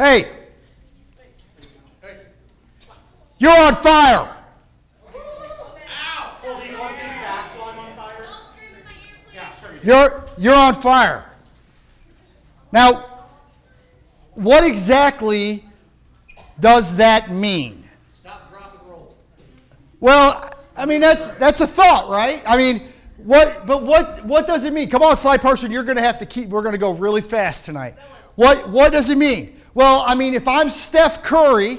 Hey, you're on fire. You're, you're on fire. Now, what exactly does that mean? Stop, drop, and roll. Well, I mean that's that's a thought, right? I mean, what but what what does it mean? Come on, slide person, you're going to have to keep we're going to go really fast tonight. What what does it mean? Well, I mean, if I'm Steph Curry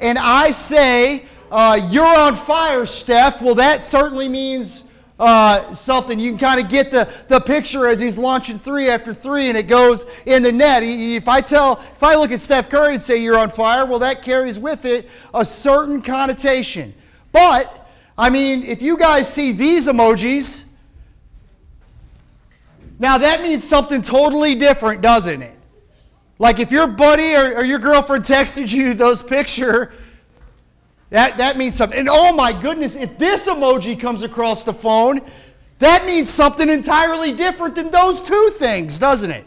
and I say uh, you're on fire, Steph, well, that certainly means uh, something. You can kind of get the, the picture as he's launching three after three and it goes in the net. If I tell, if I look at Steph Curry and say you're on fire, well, that carries with it a certain connotation. But, I mean, if you guys see these emojis, now that means something totally different, doesn't it? Like if your buddy or, or your girlfriend texted you those picture, that, that means something. And oh my goodness, if this emoji comes across the phone, that means something entirely different than those two things, doesn't it?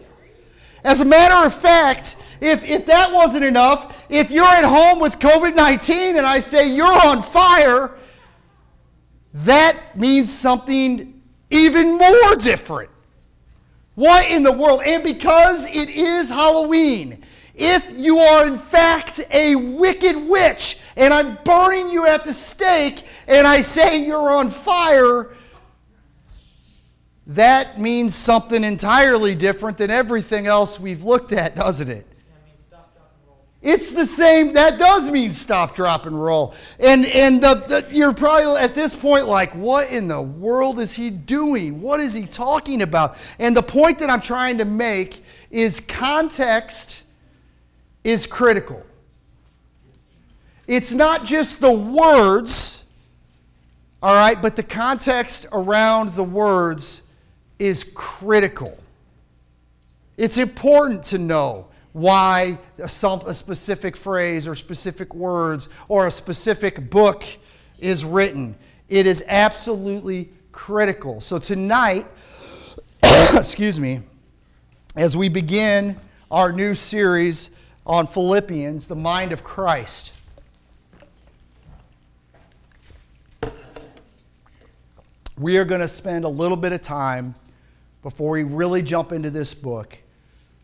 As a matter of fact, if, if that wasn't enough, if you're at home with COVID 19 and I say you're on fire, that means something even more different. What in the world? And because it is Halloween, if you are in fact a wicked witch and I'm burning you at the stake and I say you're on fire, that means something entirely different than everything else we've looked at, doesn't it? It's the same. That does mean stop, drop, and roll. And and the, the, you're probably at this point like, what in the world is he doing? What is he talking about? And the point that I'm trying to make is context is critical. It's not just the words, all right, but the context around the words is critical. It's important to know why a, specific phrase or specific words or a specific book is written. It is absolutely critical. So tonight, excuse me, as we begin our new series on Philippians, the mind of Christ. We are going to spend a little bit of time before we really jump into this book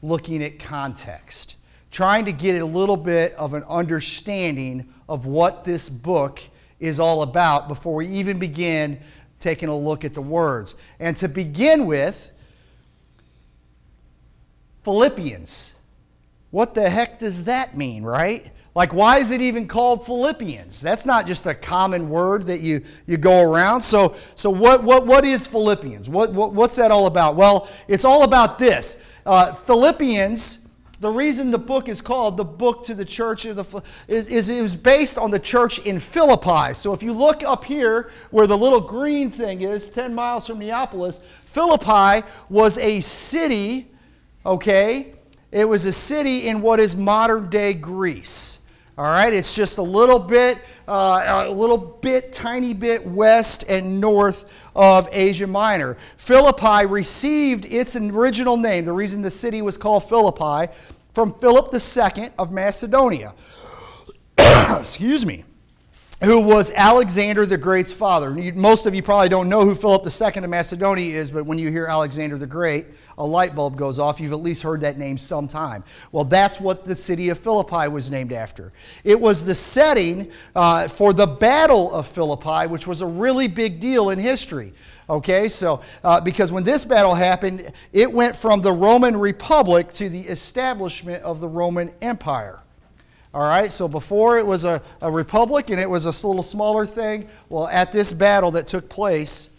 looking at context, trying to get a little bit of an understanding of what this book is all about before we even begin taking a look at the words. And to begin with, Philippians. What the heck does that mean, right? Like, why is it even called Philippians? That's not just a common word that you, you go around. So, so what, what, what is Philippians? What, what, what's that all about? Well, it's all about this uh, Philippians, the reason the book is called the book to the church of the is, is it was based on the church in Philippi. So if you look up here where the little green thing is, 10 miles from Neapolis, Philippi was a city, okay? It was a city in what is modern day Greece. All right, it's just a little bit, uh, a little bit, tiny bit west and north of Asia Minor. Philippi received its original name, the reason the city was called Philippi, from Philip II of Macedonia. Excuse me who was Alexander the Great's father. Most of you probably don't know who Philip II of Macedonia is, but when you hear Alexander the Great, a light bulb goes off. You've at least heard that name sometime. Well, that's what the city of Philippi was named after. It was the setting uh, for the Battle of Philippi, which was a really big deal in history. Okay, so uh, because when this battle happened, it went from the Roman Republic to the establishment of the Roman Empire. All right, so before it was a, a republic and it was a little smaller thing. Well, at this battle that took place,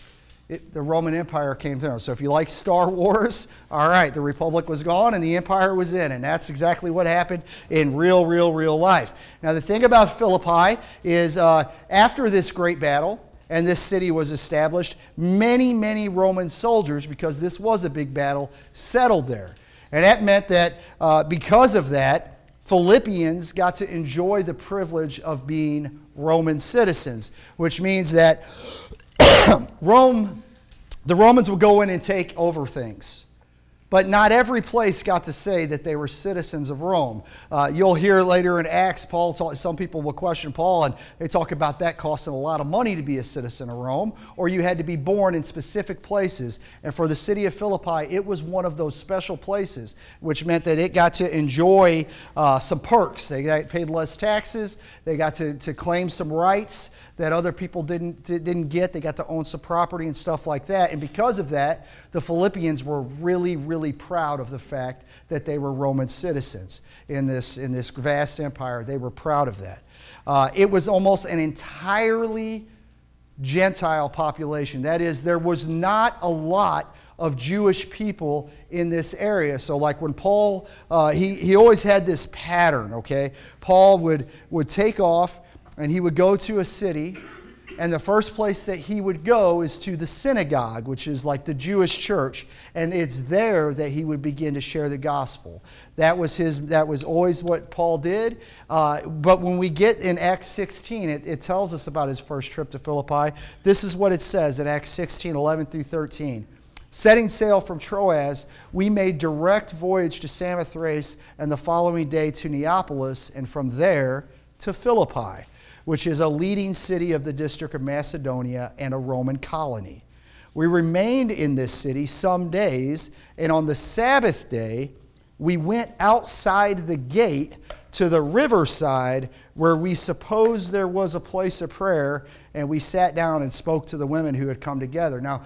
it, the Roman Empire came through. So if you like Star Wars, all right, the republic was gone and the empire was in. And that's exactly what happened in real, real, real life. Now, the thing about Philippi is uh, after this great battle, and this city was established, many, many Roman soldiers, because this was a big battle, settled there. And that meant that uh, because of that, Philippians got to enjoy the privilege of being Roman citizens, which means that Rome, the Romans would go in and take over things. but not every place got to say that they were citizens of Rome. Uh, you'll hear later in Acts, Paul. Talk, some people will question Paul, and they talk about that costing a lot of money to be a citizen of Rome, or you had to be born in specific places. And for the city of Philippi, it was one of those special places, which meant that it got to enjoy uh, some perks. They got paid less taxes. They got to, to claim some rights that other people didn't, didn't get. They got to own some property and stuff like that. And because of that, the Philippians were really, really proud of the fact that they were Roman citizens in this, in this vast empire. They were proud of that. Uh, it was almost an entirely Gentile population. That is, there was not a lot of Jewish people in this area. So, like when Paul, uh, he, he always had this pattern, okay? Paul would, would take off and he would go to a city and the first place that he would go is to the synagogue, which is like the Jewish church, and it's there that he would begin to share the gospel. That was his. That was always what Paul did. Uh, but when we get in Acts 16, it, it tells us about his first trip to Philippi. This is what it says in Acts 16, 11 through 13. Setting sail from Troas, we made direct voyage to Samothrace, and the following day to Neapolis, and from there to Philippi which is a leading city of the district of Macedonia and a Roman colony. We remained in this city some days, and on the Sabbath day, we went outside the gate to the riverside where we supposed there was a place of prayer, and we sat down and spoke to the women who had come together. Now,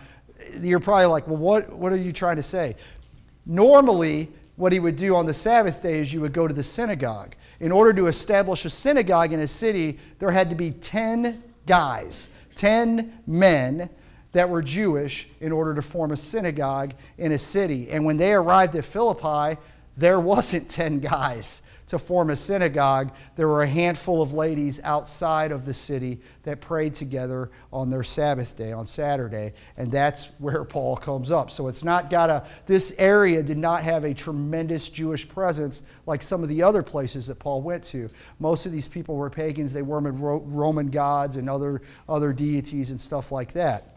you're probably like, well, what, what are you trying to say? Normally, what he would do on the Sabbath day is you would go to the synagogue in order to establish a synagogue in a city, there had to be 10 guys, 10 men that were Jewish in order to form a synagogue in a city. And when they arrived at Philippi, there wasn't 10 guys to form a synagogue, there were a handful of ladies outside of the city that prayed together on their Sabbath day, on Saturday. And that's where Paul comes up. So it's not got a, this area did not have a tremendous Jewish presence like some of the other places that Paul went to. Most of these people were pagans, they worshiped Roman gods and other, other deities and stuff like that.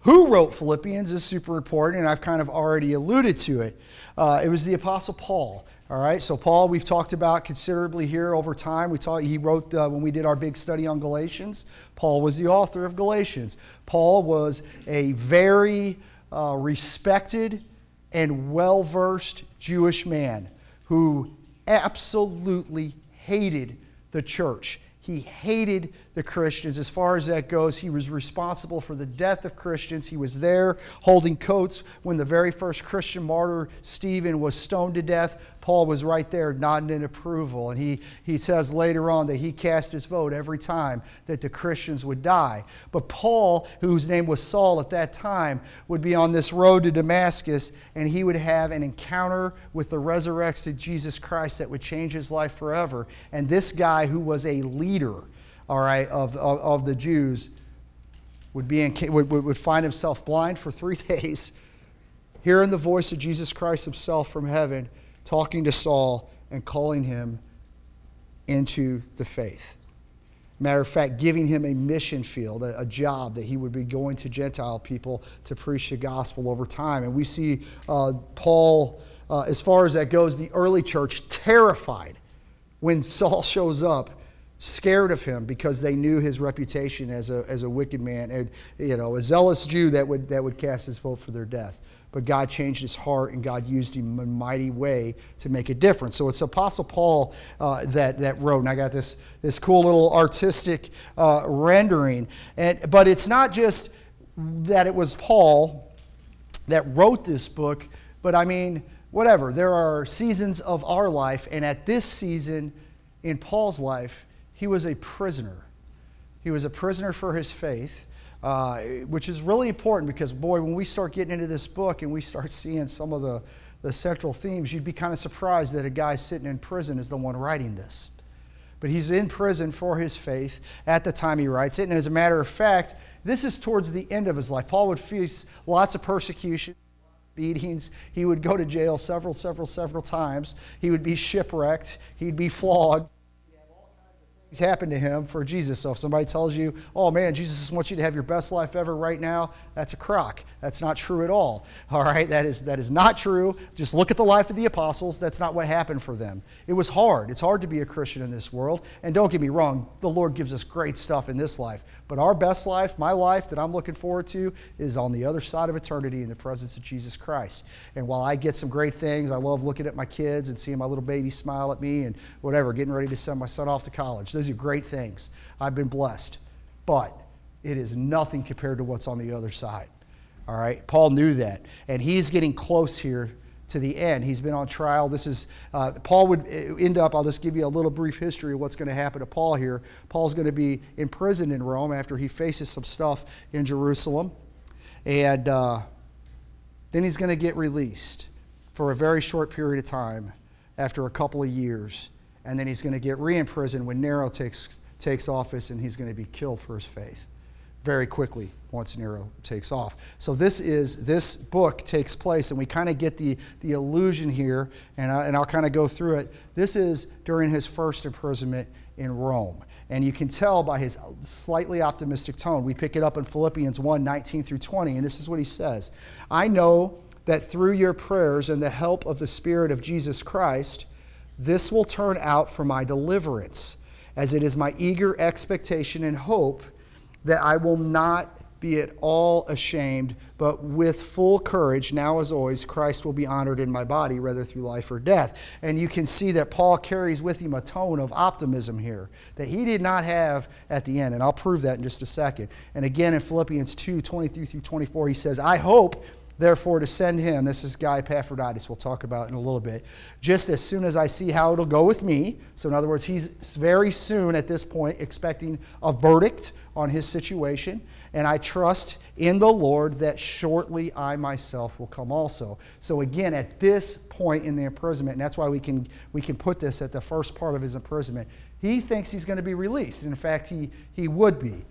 Who wrote Philippians is super important, and I've kind of already alluded to it. Uh, it was the Apostle Paul. All right, so Paul, we've talked about considerably here over time. We talked, he wrote uh, when we did our big study on Galatians. Paul was the author of Galatians. Paul was a very uh, respected and well versed Jewish man who absolutely hated the church. He hated the Christians. As far as that goes, he was responsible for the death of Christians. He was there holding coats when the very first Christian martyr, Stephen, was stoned to death. Paul was right there nodding in approval. And he, he says later on that he cast his vote every time that the Christians would die. But Paul, whose name was Saul at that time, would be on this road to Damascus and he would have an encounter with the resurrected Jesus Christ that would change his life forever. And this guy, who was a leader, all right, of, of, of the Jews, would, be in, would, would find himself blind for three days, hearing the voice of Jesus Christ himself from heaven talking to Saul and calling him into the faith. Matter of fact, giving him a mission field, a, a, job that he would be going to Gentile people to preach the gospel over time. And we see uh, Paul, uh, as far as that goes, the early church terrified when Saul shows up, scared of him because they knew his reputation as a, as a wicked man, and, you know, a zealous Jew that would, that would cast his vote for their death but God changed his heart and God used him in a mighty way to make a difference. So it's Apostle Paul uh, that, that wrote, and I got this, this cool little artistic uh, rendering. And, but it's not just that it was Paul that wrote this book, but I mean, whatever. There are seasons of our life, and at this season in Paul's life, he was a prisoner. He was a prisoner for his faith. Uh, which is really important because, boy, when we start getting into this book and we start seeing some of the, the central themes, you'd be kind of surprised that a guy sitting in prison is the one writing this. But he's in prison for his faith at the time he writes it. And as a matter of fact, this is towards the end of his life. Paul would face lots of persecution, beatings. He would go to jail several, several, several times. He would be shipwrecked. He'd be flogged happened to him for Jesus. So if somebody tells you, oh man, Jesus wants you to have your best life ever right now, that's a crock. That's not true at all. All right, that is, that is not true. Just look at the life of the apostles. That's not what happened for them. It was hard. It's hard to be a Christian in this world. And don't get me wrong, the Lord gives us great stuff in this life. But our best life, my life that I'm looking forward to, is on the other side of eternity in the presence of Jesus Christ. And while I get some great things, I love looking at my kids and seeing my little baby smile at me and whatever, getting ready to send my son off to college. Those are great things. I've been blessed. But it is nothing compared to what's on the other side. All right? Paul knew that. And he's getting close here to the end. He's been on trial. This is, uh, Paul would uh, end up, I'll just give you a little brief history of what's going to happen to Paul here. Paul's going to be imprisoned in Rome after he faces some stuff in Jerusalem. And uh, then he's going to get released for a very short period of time after a couple of years. And then he's going to get re imprisoned when Nero takes, takes office and he's going to be killed for his faith very quickly once Nero takes off. So this is this book takes place, and we kind of get the, the illusion here, and, I, and I'll kind of go through it. This is during his first imprisonment in Rome. And you can tell by his slightly optimistic tone. We pick it up in Philippians 1 19 through 20, and this is what he says I know that through your prayers and the help of the Spirit of Jesus Christ, this will turn out for my deliverance, as it is my eager expectation and hope that I will not be at all ashamed, but with full courage, now as always, Christ will be honored in my body, whether through life or death. And you can see that Paul carries with him a tone of optimism here that he did not have at the end. And I'll prove that in just a second. And again, in Philippians 2 23 through 24, he says, I hope therefore to send him this is guy epaphroditus we'll talk about in a little bit just as soon as i see how it'll go with me. So in other words he's very soon at this point expecting a verdict on his situation and i trust in the lord that shortly i myself will come also. So again at this point in the imprisonment and that's why we can we can put this at the first part of his imprisonment he thinks he's going to be released. In fact he he would be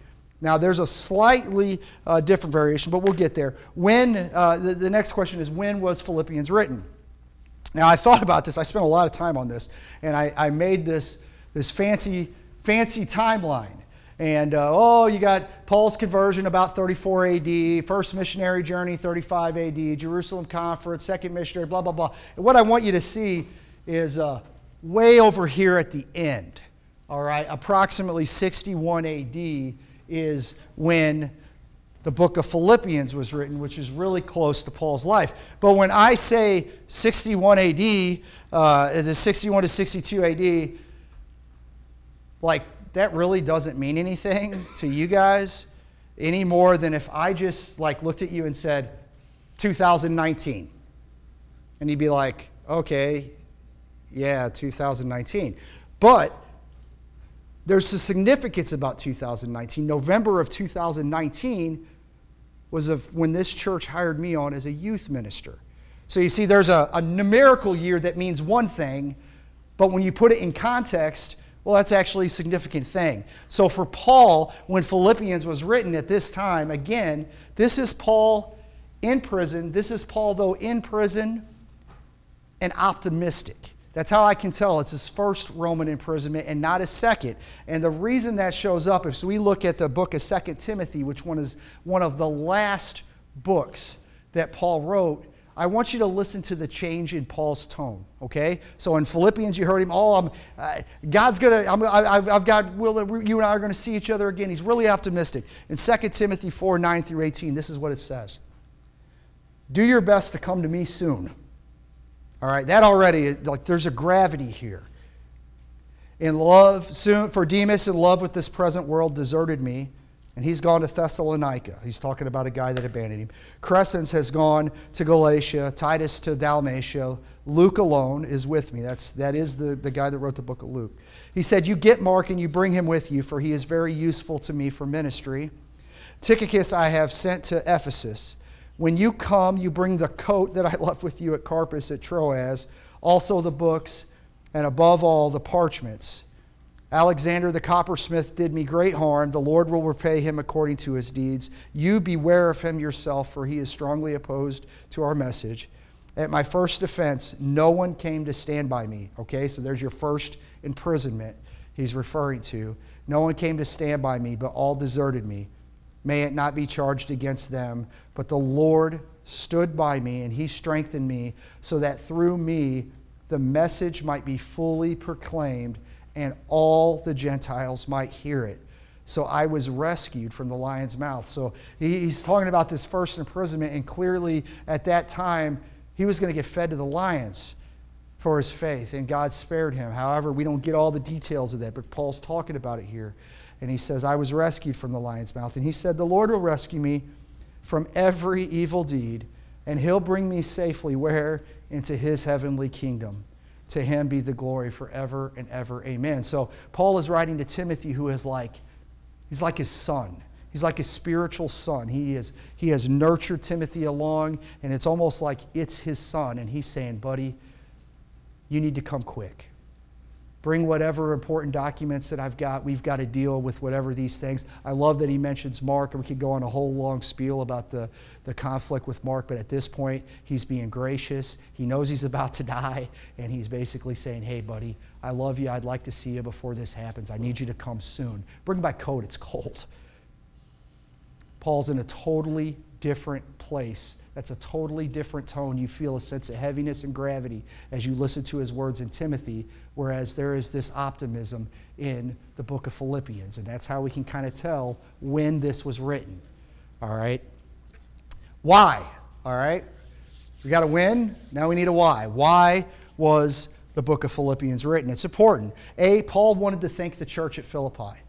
now, there's a slightly uh, different variation, but we'll get there. When, uh, the, the next question is when was Philippians written? Now, I thought about this. I spent a lot of time on this, and I, I made this, this fancy, fancy timeline. And uh, oh, you got Paul's conversion about 34 AD, first missionary journey 35 AD, Jerusalem conference, second missionary, blah, blah, blah. And what I want you to see is uh, way over here at the end, all right, approximately 61 AD is when the book of Philippians was written, which is really close to Paul's life. But when I say 61 AD, uh, it is 61 to 62 AD, like that really doesn't mean anything to you guys any more than if I just like looked at you and said 2019. And you'd be like, okay, yeah, 2019. But there's a significance about 2019. November of 2019 was of when this church hired me on as a youth minister. So you see, there's a, a numerical year that means one thing, but when you put it in context, well, that's actually a significant thing. So for Paul, when Philippians was written at this time, again, this is Paul in prison. This is Paul, though, in prison and optimistic. That's how I can tell it's his first Roman imprisonment and not his second. And the reason that shows up is we look at the book of Second Timothy, which one is one of the last books that Paul wrote. I want you to listen to the change in Paul's tone, okay? So in Philippians, you heard him, oh, I'm, uh, God's gonna, I'm, I, have got, will, you and I are gonna see each other again. He's really optimistic. In 2 Timothy 4 9 through 18, this is what it says Do your best to come to me soon all right, that already, like, there's a gravity here. In love, soon, for Demas, in love with this present world, deserted me, and he's gone to Thessalonica. He's talking about a guy that abandoned him. Crescens has gone to Galatia, Titus to Dalmatia. Luke alone is with me. That's, that is the, the guy that wrote the book of Luke. He said, You get Mark and you bring him with you, for he is very useful to me for ministry. Tychicus I have sent to Ephesus. When you come, you bring the coat that I left with you at Carpus at Troas, also the books, and above all, the parchments. Alexander the coppersmith did me great harm. The Lord will repay him according to his deeds. You beware of him yourself, for he is strongly opposed to our message. At my first defense, no one came to stand by me. Okay, so there's your first imprisonment. he's referring to. No one came to stand by me, but all deserted me. May it not be charged against them, but the Lord stood by me and he strengthened me so that through me the message might be fully proclaimed and all the Gentiles might hear it. So I was rescued from the lion's mouth. So he's talking about this first imprisonment, and clearly at that time, he was going to get fed to the lions for his faith, and God spared him. However, we don't get all the details of that, but Paul's talking about it here. And he says, I was rescued from the lion's mouth. And he said, The Lord will rescue me from every evil deed, and he'll bring me safely where? Into his heavenly kingdom. To him be the glory forever and ever. Amen. So Paul is writing to Timothy, who is like, he's like his son. He's like his spiritual son. He, is, he has nurtured Timothy along, and it's almost like it's his son. And he's saying, buddy, you need to come quick. Bring whatever important documents that I've got. We've got to deal with whatever these things. I love that he mentions Mark, and we could go on a whole long spiel about the, the conflict with Mark, but at this point, he's being gracious. He knows he's about to die, and he's basically saying, Hey, buddy, I love you. I'd like to see you before this happens. I need you to come soon. Bring my coat, it's cold. Paul's in a totally different place that's a totally different tone. You feel a sense of heaviness and gravity as you listen to his words in Timothy, whereas there is this optimism in the book of Philippians. And that's how we can kind of tell when this was written. All right? Why? All right? We got a win. Now we need a why. Why was the book of Philippians written? It's important. A, Paul wanted to thank the church at Philippi.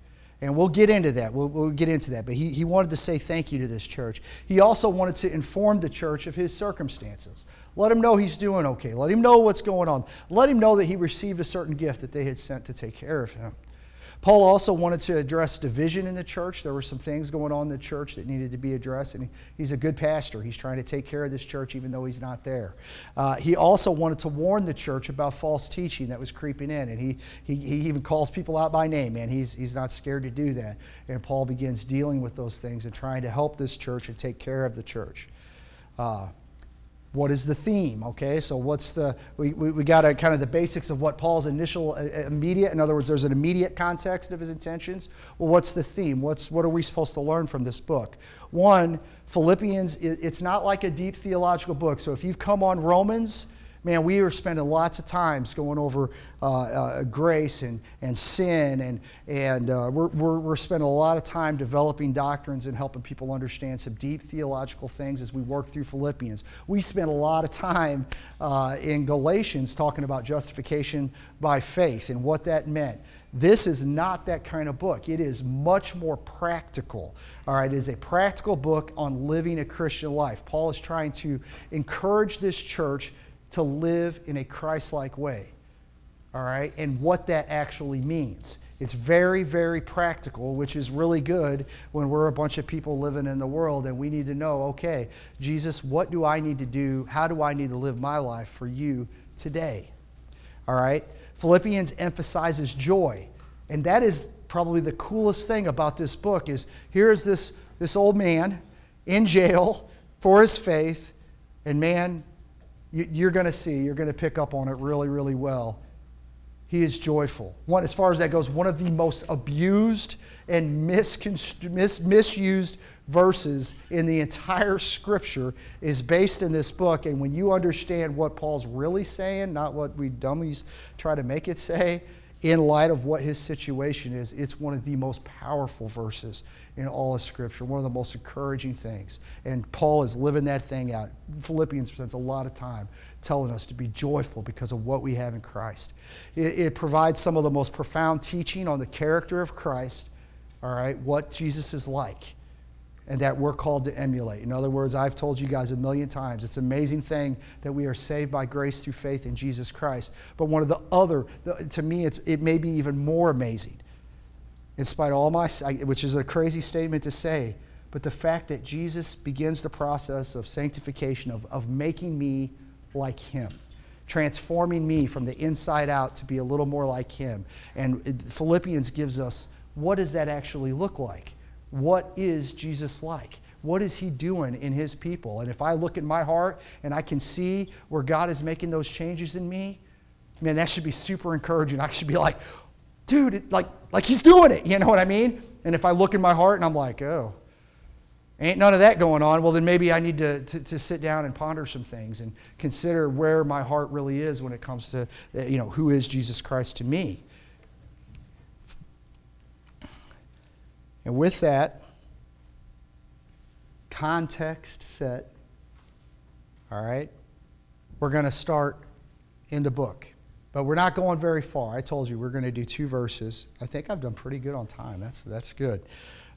And we'll get into that. We'll, we'll, get into that. But he, he wanted to say thank you to this church. He also wanted to inform the church of his circumstances. Let him know he's doing okay. Let him know what's going on. Let him know that he received a certain gift that they had sent to take care of him. Paul also wanted to address division in the church. There were some things going on in the church that needed to be addressed, and he's a good pastor. He's trying to take care of this church even though he's not there. Uh, he also wanted to warn the church about false teaching that was creeping in, and he, he, he even calls people out by name, man. He's, he's not scared to do that. And Paul begins dealing with those things and trying to help this church and take care of the church. Uh, what is the theme okay? So what's the we, we, we got a kind of the basics of what paul's initial uh, uh, immediate in other words there's an immediate context of his intentions. Well what's the theme? What's what are we supposed to learn from this book? One philippians it's not like a deep theological book. So if you've come on romans man, we are spending lots of times going over uh, uh, grace and, and sin, and, and uh, we're, we're, we're, spending a lot of time developing doctrines and helping people understand some deep theological things as we work through Philippians. We spent a lot of time uh, in Galatians talking about justification by faith and what that meant. This is not that kind of book. It is much more practical. All right, it is a practical book on living a Christian life. Paul is trying to encourage this church to live in a Christ like way. All right, and what that actually means. It's very, very practical, which is really good when we're a bunch of people living in the world and we need to know okay, Jesus, what do I need to do? How do I need to live my life for you today? All right, Philippians emphasizes joy. And that is probably the coolest thing about this book is here is this, this old man in jail for his faith, and man, you're going to see, you're going to pick up on it really, really well. He is joyful. One, as far as that goes, one of the most abused and mis- misused verses in the entire scripture is based in this book. And when you understand what Paul's really saying, not what we dummies try to make it say, in light of what his situation is, it's one of the most powerful verses in all of Scripture, one of the most encouraging things. And Paul is living that thing out. Philippians spends a lot of time telling us to be joyful because of what we have in Christ. It, it provides some of the most profound teaching on the character of Christ, all right, what Jesus is like and that we're called to emulate. In other words, I've told you guys a million times, it's an amazing thing that we are saved by grace through faith in Jesus Christ. But one of the other, to me, it's, it may be even more amazing in spite of all my, which is a crazy statement to say, but the fact that Jesus begins the process of sanctification, of, of making me like Him, transforming me from the inside out to be a little more like Him. And Philippians gives us what does that actually look like? What is Jesus like? What is he doing in his people? And if I look at my heart and I can see where God is making those changes in me, man, that should be super encouraging. I should be like, dude, like, like he's doing it. You know what I mean? And if I look in my heart and I'm like, oh, ain't none of that going on, well, then maybe I need to, to, to, sit down and ponder some things and consider where my heart really is when it comes to, you know, who is Jesus Christ to me. And with that, context set, all right, we're going to start in the book. But we're not going very far. I told you we're going to do two verses. I think I've done pretty good on time. That's, that's good.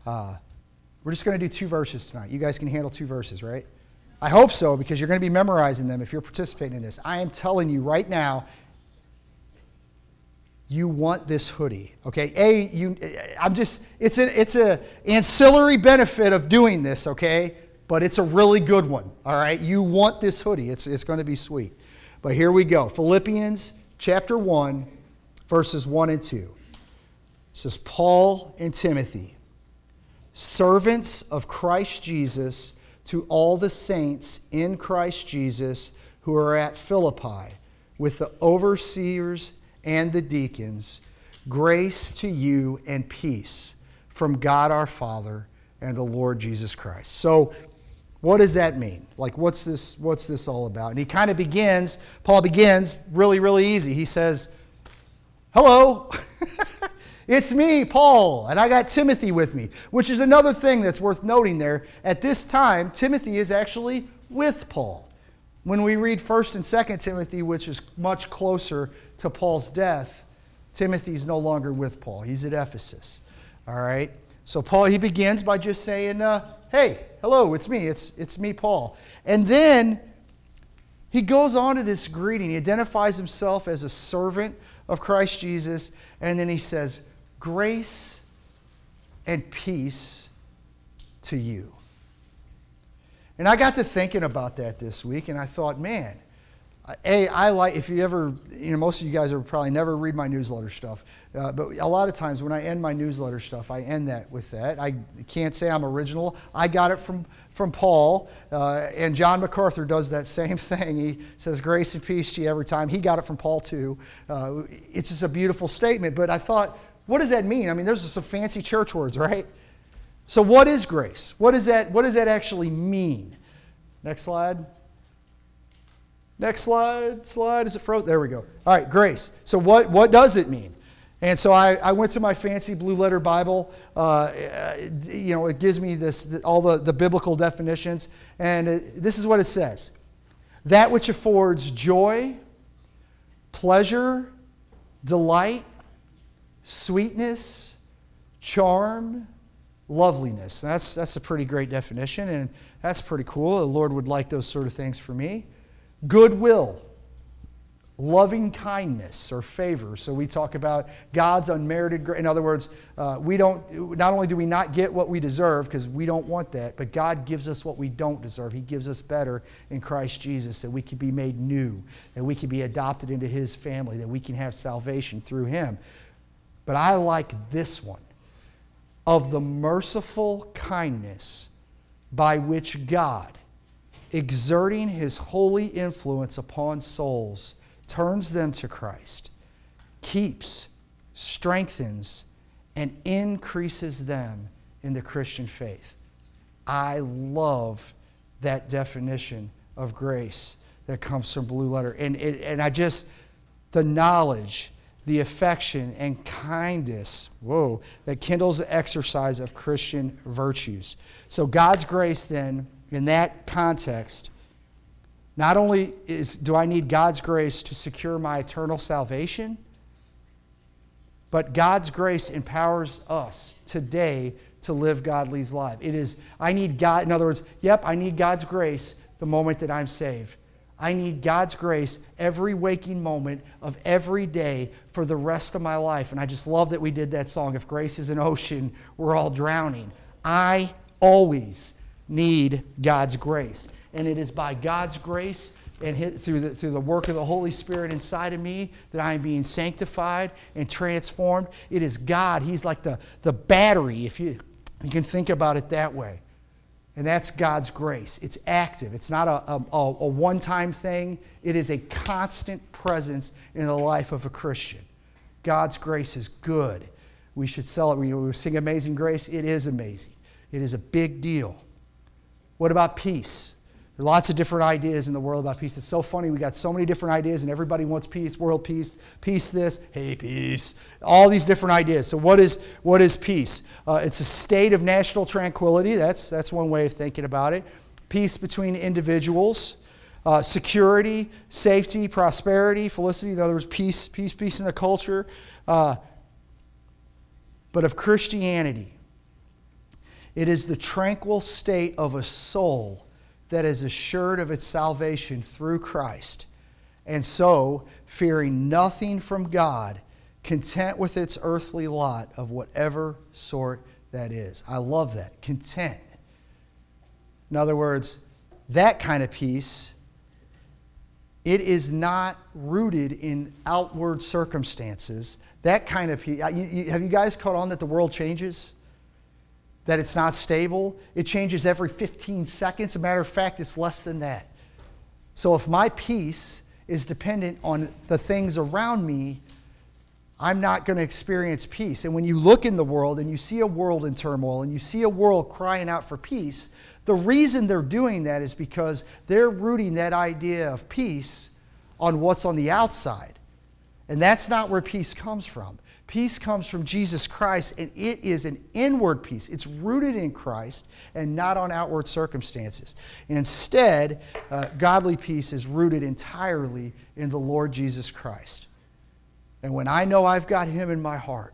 Uh, we're just going to do two verses tonight. You guys can handle two verses, right? I hope so because you're going to be memorizing them if you're participating in this. I am telling you right now, you want this hoodie. Okay? A, you I'm just it's an it's a ancillary benefit of doing this, okay? But it's a really good one. All right? You want this hoodie. It's it's going to be sweet. But here we go. Philippians chapter 1 verses 1 and 2. It says Paul and Timothy, servants of Christ Jesus to all the saints in Christ Jesus who are at Philippi with the overseers and the deacons, grace to you and peace from God our Father and the Lord Jesus Christ. So, what does that mean? Like, what's this, what's this all about? And he kind of begins, Paul begins really, really easy. He says, Hello, it's me, Paul, and I got Timothy with me, which is another thing that's worth noting there. At this time, Timothy is actually with Paul. When we read 1st and 2nd Timothy, which is much closer to Paul's death, Timothy's no longer with Paul. He's at Ephesus. All right? So Paul, he begins by just saying, uh, hey, hello, it's me. It's, it's me, Paul. And then he goes on to this greeting. He identifies himself as a servant of Christ Jesus. And then he says, grace and peace to you. And I got to thinking about that this week, and I thought, man, a, I like, if you ever, you know, most of you guys have probably never read my newsletter stuff, uh, but a lot of times when I end my newsletter stuff, I end that with that. I can't say I'm original. I got it from, from Paul, uh, and John MacArthur does that same thing. He says, Grace and peace to you every time. He got it from Paul too. Uh, it's just a beautiful statement, but I thought, what does that mean? I mean, there's some fancy church words, right? So, what is grace? What, is that, what does that actually mean? Next slide. Next slide, slide. Is it frozen? There we go. All right, grace. So, what, what does it mean? And so I, I went to my fancy blue letter Bible. Uh, you know, it gives me this, all the, the biblical definitions. And it, this is what it says That which affords joy, pleasure, delight, sweetness, charm, loveliness. That's, that's a pretty great definition, and that's pretty cool. The Lord would like those sort of things for me goodwill, loving kindness or favor. So we talk about God's unmerited grace. In other words, uh, we don't. Not only do we not get what we deserve because we don't want that, but God gives us what we don't deserve. He gives us better in Christ Jesus that we can be made new, that we can be adopted into His family, that we can have salvation through Him. But I like this one of the merciful kindness by which God exerting his holy influence upon souls, turns them to Christ, keeps, strengthens, and increases them in the Christian faith. I love that definition of grace that comes from Blue Letter. And, it, and I just, the knowledge, the affection, and kindness, whoa, that kindles the exercise of Christian virtues. So God's grace then in that context, not only is, do I need God's grace to secure my eternal salvation, but God's grace empowers us today to live godly's life. It is, I need God, in other words, yep, I need God's grace the moment that I'm saved. I need God's grace every waking moment of every day for the rest of my life. And I just love that we did that song. If grace is an ocean, we're all drowning. I always need God's grace. And it is by God's grace and through the, through the work of the Holy Spirit inside of me that I am being sanctified and transformed. It is God. He's like the, the battery, if you, you can think about it that way. And that's God's grace. It's active, it's not a, a, a one time thing, it is a constant presence in the life of a Christian. God's grace is good. We should celebrate. We sing Amazing Grace. It is amazing. It is a big deal. What about peace? There are lots of different ideas in the world about peace. It's so funny. We got so many different ideas, and everybody wants peace, world peace, peace this, hey, peace. All these different ideas. So, what is, what is peace? Uh, it's a state of national tranquility. That's, that's one way of thinking about it. Peace between individuals, uh, security, safety, prosperity, felicity. In other words, peace, peace, peace in the culture. Uh, but of Christianity, it is the tranquil state of a soul that is assured of its salvation through Christ, and so, fearing nothing from God, content with its earthly lot of whatever sort that is. I love that. Content. In other words, that kind of peace, it is not rooted in outward circumstances. That kind of peace. Have you guys caught on that the world changes? That it's not stable. It changes every 15 seconds. As a matter of fact, it's less than that. So if my peace is dependent on the things around me, I'm not going to experience peace. And when you look in the world and you see a world in turmoil and you see a world crying out for peace, the reason they're doing that is because they're rooting that idea of peace on what's on the outside. And that's not where peace comes from. Peace comes from Jesus Christ, and it is an inward peace. It's rooted in Christ and not on outward circumstances. Instead, uh, godly peace is rooted entirely in the Lord Jesus Christ. And when I know I've got Him in my heart,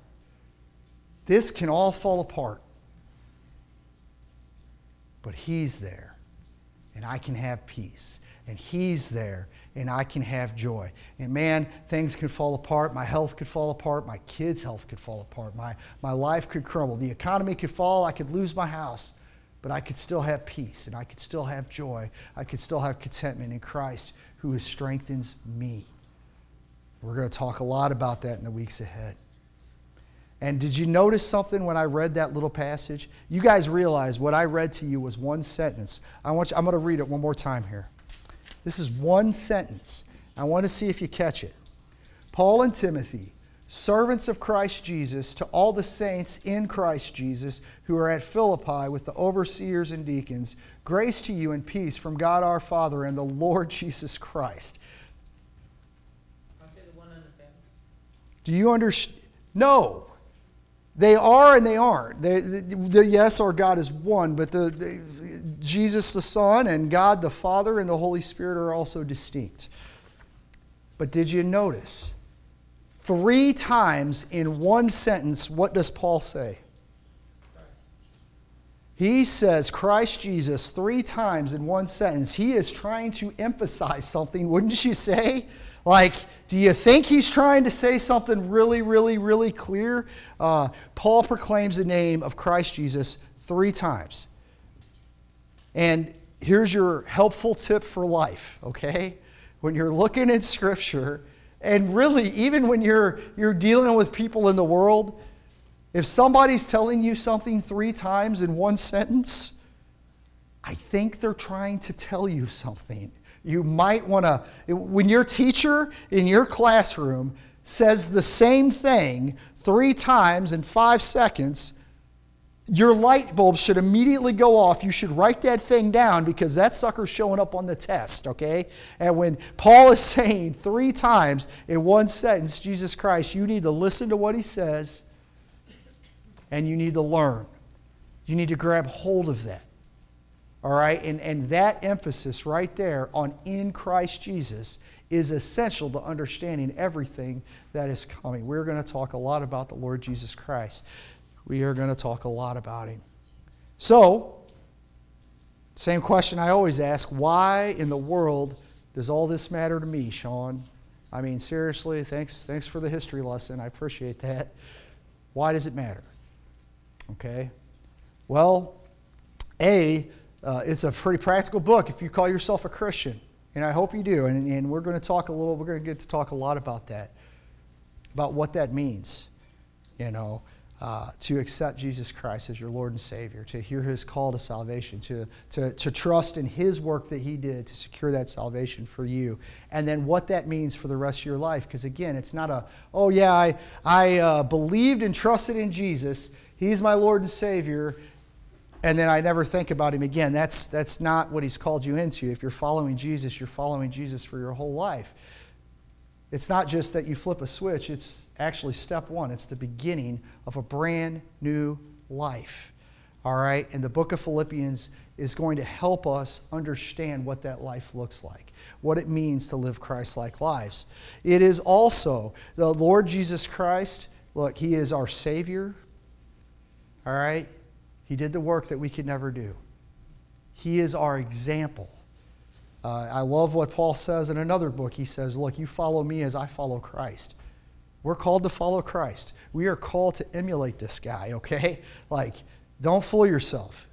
this can all fall apart. But He's there, and I can have peace. And He's there, and I can have joy. And man, things can fall apart. My health could fall apart. My kids' health could fall apart. My, my life could crumble. The economy could fall. I could lose my house. But I could still have peace and I could still have joy. I could still have contentment in Christ who strengthens me. We're going to talk a lot about that in the weeks ahead. And did you notice something when I read that little passage? You guys realize what I read to you was one sentence. I want you, I'm going to read it one more time here. This is one sentence. I want to see if you catch it. Paul and Timothy, servants of Christ Jesus, to all the saints in Christ Jesus who are at Philippi with the overseers and deacons, grace to you and peace from God our Father and the Lord Jesus Christ. Do you understand? No. They are and they aren't. They, they, yes, our God is one, but the, the, Jesus the Son and God the Father and the Holy Spirit are also distinct. But did you notice? Three times in one sentence, what does Paul say? He says Christ Jesus three times in one sentence. He is trying to emphasize something, wouldn't you say? Like, do you think he's trying to say something really, really, really clear? Uh, Paul proclaims the name of Christ Jesus three times. And here's your helpful tip for life, okay? When you're looking at Scripture, and really, even when you're, you're dealing with people in the world, if somebody's telling you something three times in one sentence, I think they're trying to tell you something you might want to, when your teacher in your classroom says the same thing three times in five seconds, your light bulb should immediately go off. You should write that thing down because that sucker's showing up on the test, okay? And when Paul is saying three times in one sentence, Jesus Christ, you need to listen to what he says and you need to learn. You need to grab hold of that. All right? And, and that emphasis right there on in Christ Jesus is essential to understanding everything that is coming. We're going to talk a lot about the Lord Jesus Christ. We are going to talk a lot about him. So, same question I always ask why in the world does all this matter to me, Sean? I mean, seriously, thanks, thanks for the history lesson. I appreciate that. Why does it matter? Okay? Well, A, uh, it's a pretty practical book if you call yourself a Christian, and I hope you do. And, and we're going to talk a little. We're going to get to talk a lot about that, about what that means. You know, uh, to accept Jesus Christ as your Lord and Savior, to hear his call to salvation, to, to, to trust in his work that he did to secure that salvation for you, and then what that means for the rest of your life. Because again, it's not a, oh yeah, I, I uh, believed and trusted in Jesus, he's my Lord and Savior, and then I never think about him again. That's, that's not what he's called you into. If you're following Jesus, you're following Jesus for your whole life. It's not just that you flip a switch, it's actually step one. It's the beginning of a brand new life. All right? And the book of Philippians is going to help us understand what that life looks like, what it means to live Christ like lives. It is also the Lord Jesus Christ. Look, He is our Savior. All right? He did the work that we could never do. He is our example. Uh, I love what Paul says in another book. He says, Look, you follow me as I follow Christ. We're called to follow Christ. We are called to emulate this guy, okay? Like, don't fool yourself.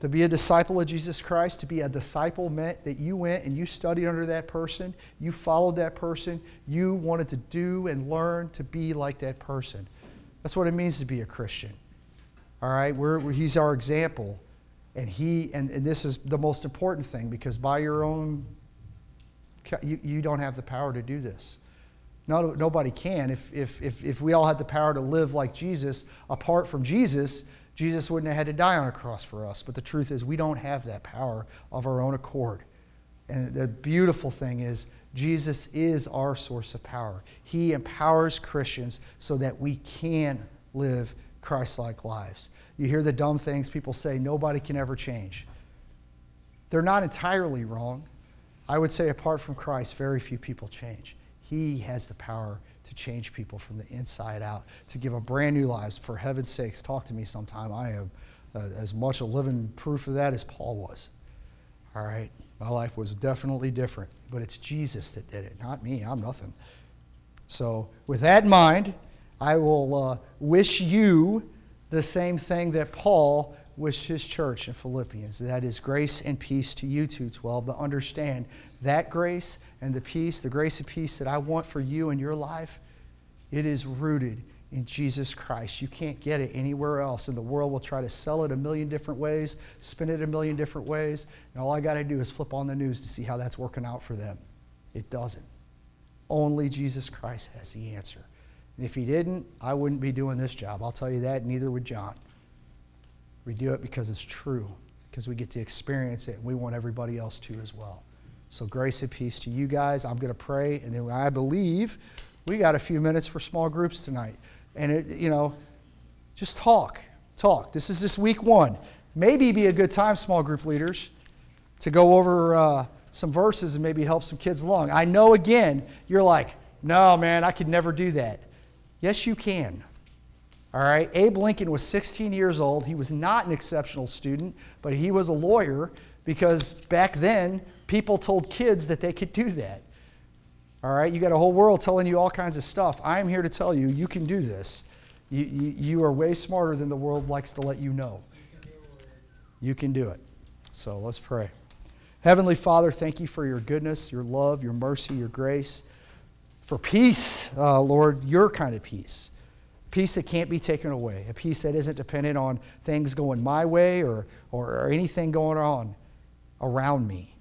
To be a disciple of Jesus Christ, to be a disciple meant that you went and you studied under that person, you followed that person, you wanted to do and learn to be like that person. That's what it means to be a Christian. All right? We're, we're, he's our example. And he, and, and this is the most important thing because by your own, you, you don't have the power to do this. No, nobody can. If, if, if, if we all had the power to live like Jesus, apart from Jesus, Jesus wouldn't have had to die on a cross for us. But the truth is, we don't have that power of our own accord. And the beautiful thing is, Jesus is our source of power. He empowers Christians so that we can live Christ like lives. You hear the dumb things people say, nobody can ever change. They're not entirely wrong. I would say, apart from Christ, very few people change. He has the power to change people from the inside out, to give a brand new lives. For heaven's sakes, talk to me sometime. I am uh, as much a living proof of that as Paul was. All right? My life was definitely different, but it's Jesus that did it, not me. I'm nothing. So, with that in mind, I will uh, wish you the same thing that Paul wished his church in Philippians. That is grace and peace to you 212. But understand that grace and the peace, the grace and peace that I want for you in your life, it is rooted in Jesus Christ. You can't get it anywhere else. And the world will try to sell it a million different ways, spin it a million different ways. And all I got to do is flip on the news to see how that's working out for them. It doesn't. Only Jesus Christ has the answer. And if he didn't, I wouldn't be doing this job. I'll tell you that, neither would John. We do it because it's true, because we get to experience it, and we want everybody else to as well. So, grace and peace to you guys. I'm going to pray, and then I believe we got a few minutes for small groups tonight. And, it, you know, just talk. Talk. This is just week one. Maybe be a good time, small group leaders, to go over uh, some verses and maybe help some kids along. I know, again, you're like, no, man, I could never do that. Yes, you can. All right, Abe Lincoln was 16 years old. He was not an exceptional student, but he was a lawyer because back then people told kids that they could do that. All right, you got a whole world telling you all kinds of stuff. I am here to tell you, you can do this. You, you, you are way smarter than the world likes to let you know. You can do it. So let's pray. Heavenly Father, thank you for your goodness, your love, your mercy, your grace for peace, uh, Lord, your kind of peace. Peace that can't be taken away, a peace that isn't dependent on things going my way or, or, or anything going on around me.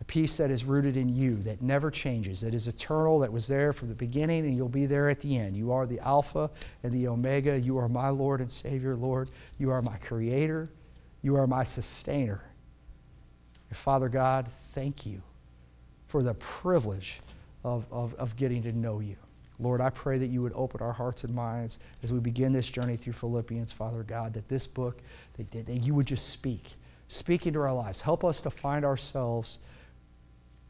A peace that is rooted in you, that never changes, that is eternal, that was there from the beginning, and you'll be there at the end. You are the Alpha and the Omega. You are my Lord and Savior, Lord. You are my Creator. You are my Sustainer. Father God, thank you for the privilege of, of, of getting to know you. Lord, I pray that you would open our hearts and minds as we begin this journey through Philippians, Father God, that this book, that, that you would just speak, speak into our lives. Help us to find ourselves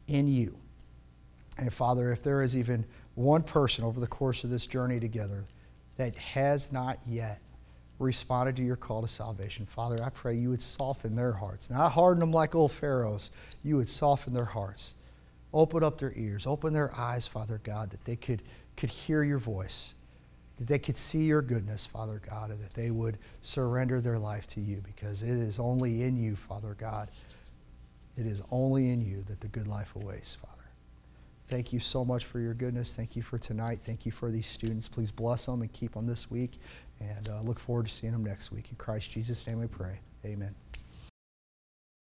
in you. And Father, if there is even one person over the course of this journey together that has not yet responded to your call to salvation, Father, I pray you would soften their hearts. Not harden them like old Pharaohs, you would soften their hearts Open up their ears, open their eyes, Father God, that they could, could hear your voice, that they could see your goodness, Father God, and that they would surrender their life to you because it is only in you, Father God. It is only in you that the good life awaits, Father. thank you so much for your goodness. Thank you for tonight. Thank you for these students. Please bless them and keep them this week. And uh, look forward to seeing them next week. In Christ Jesus' name we pray. Amen.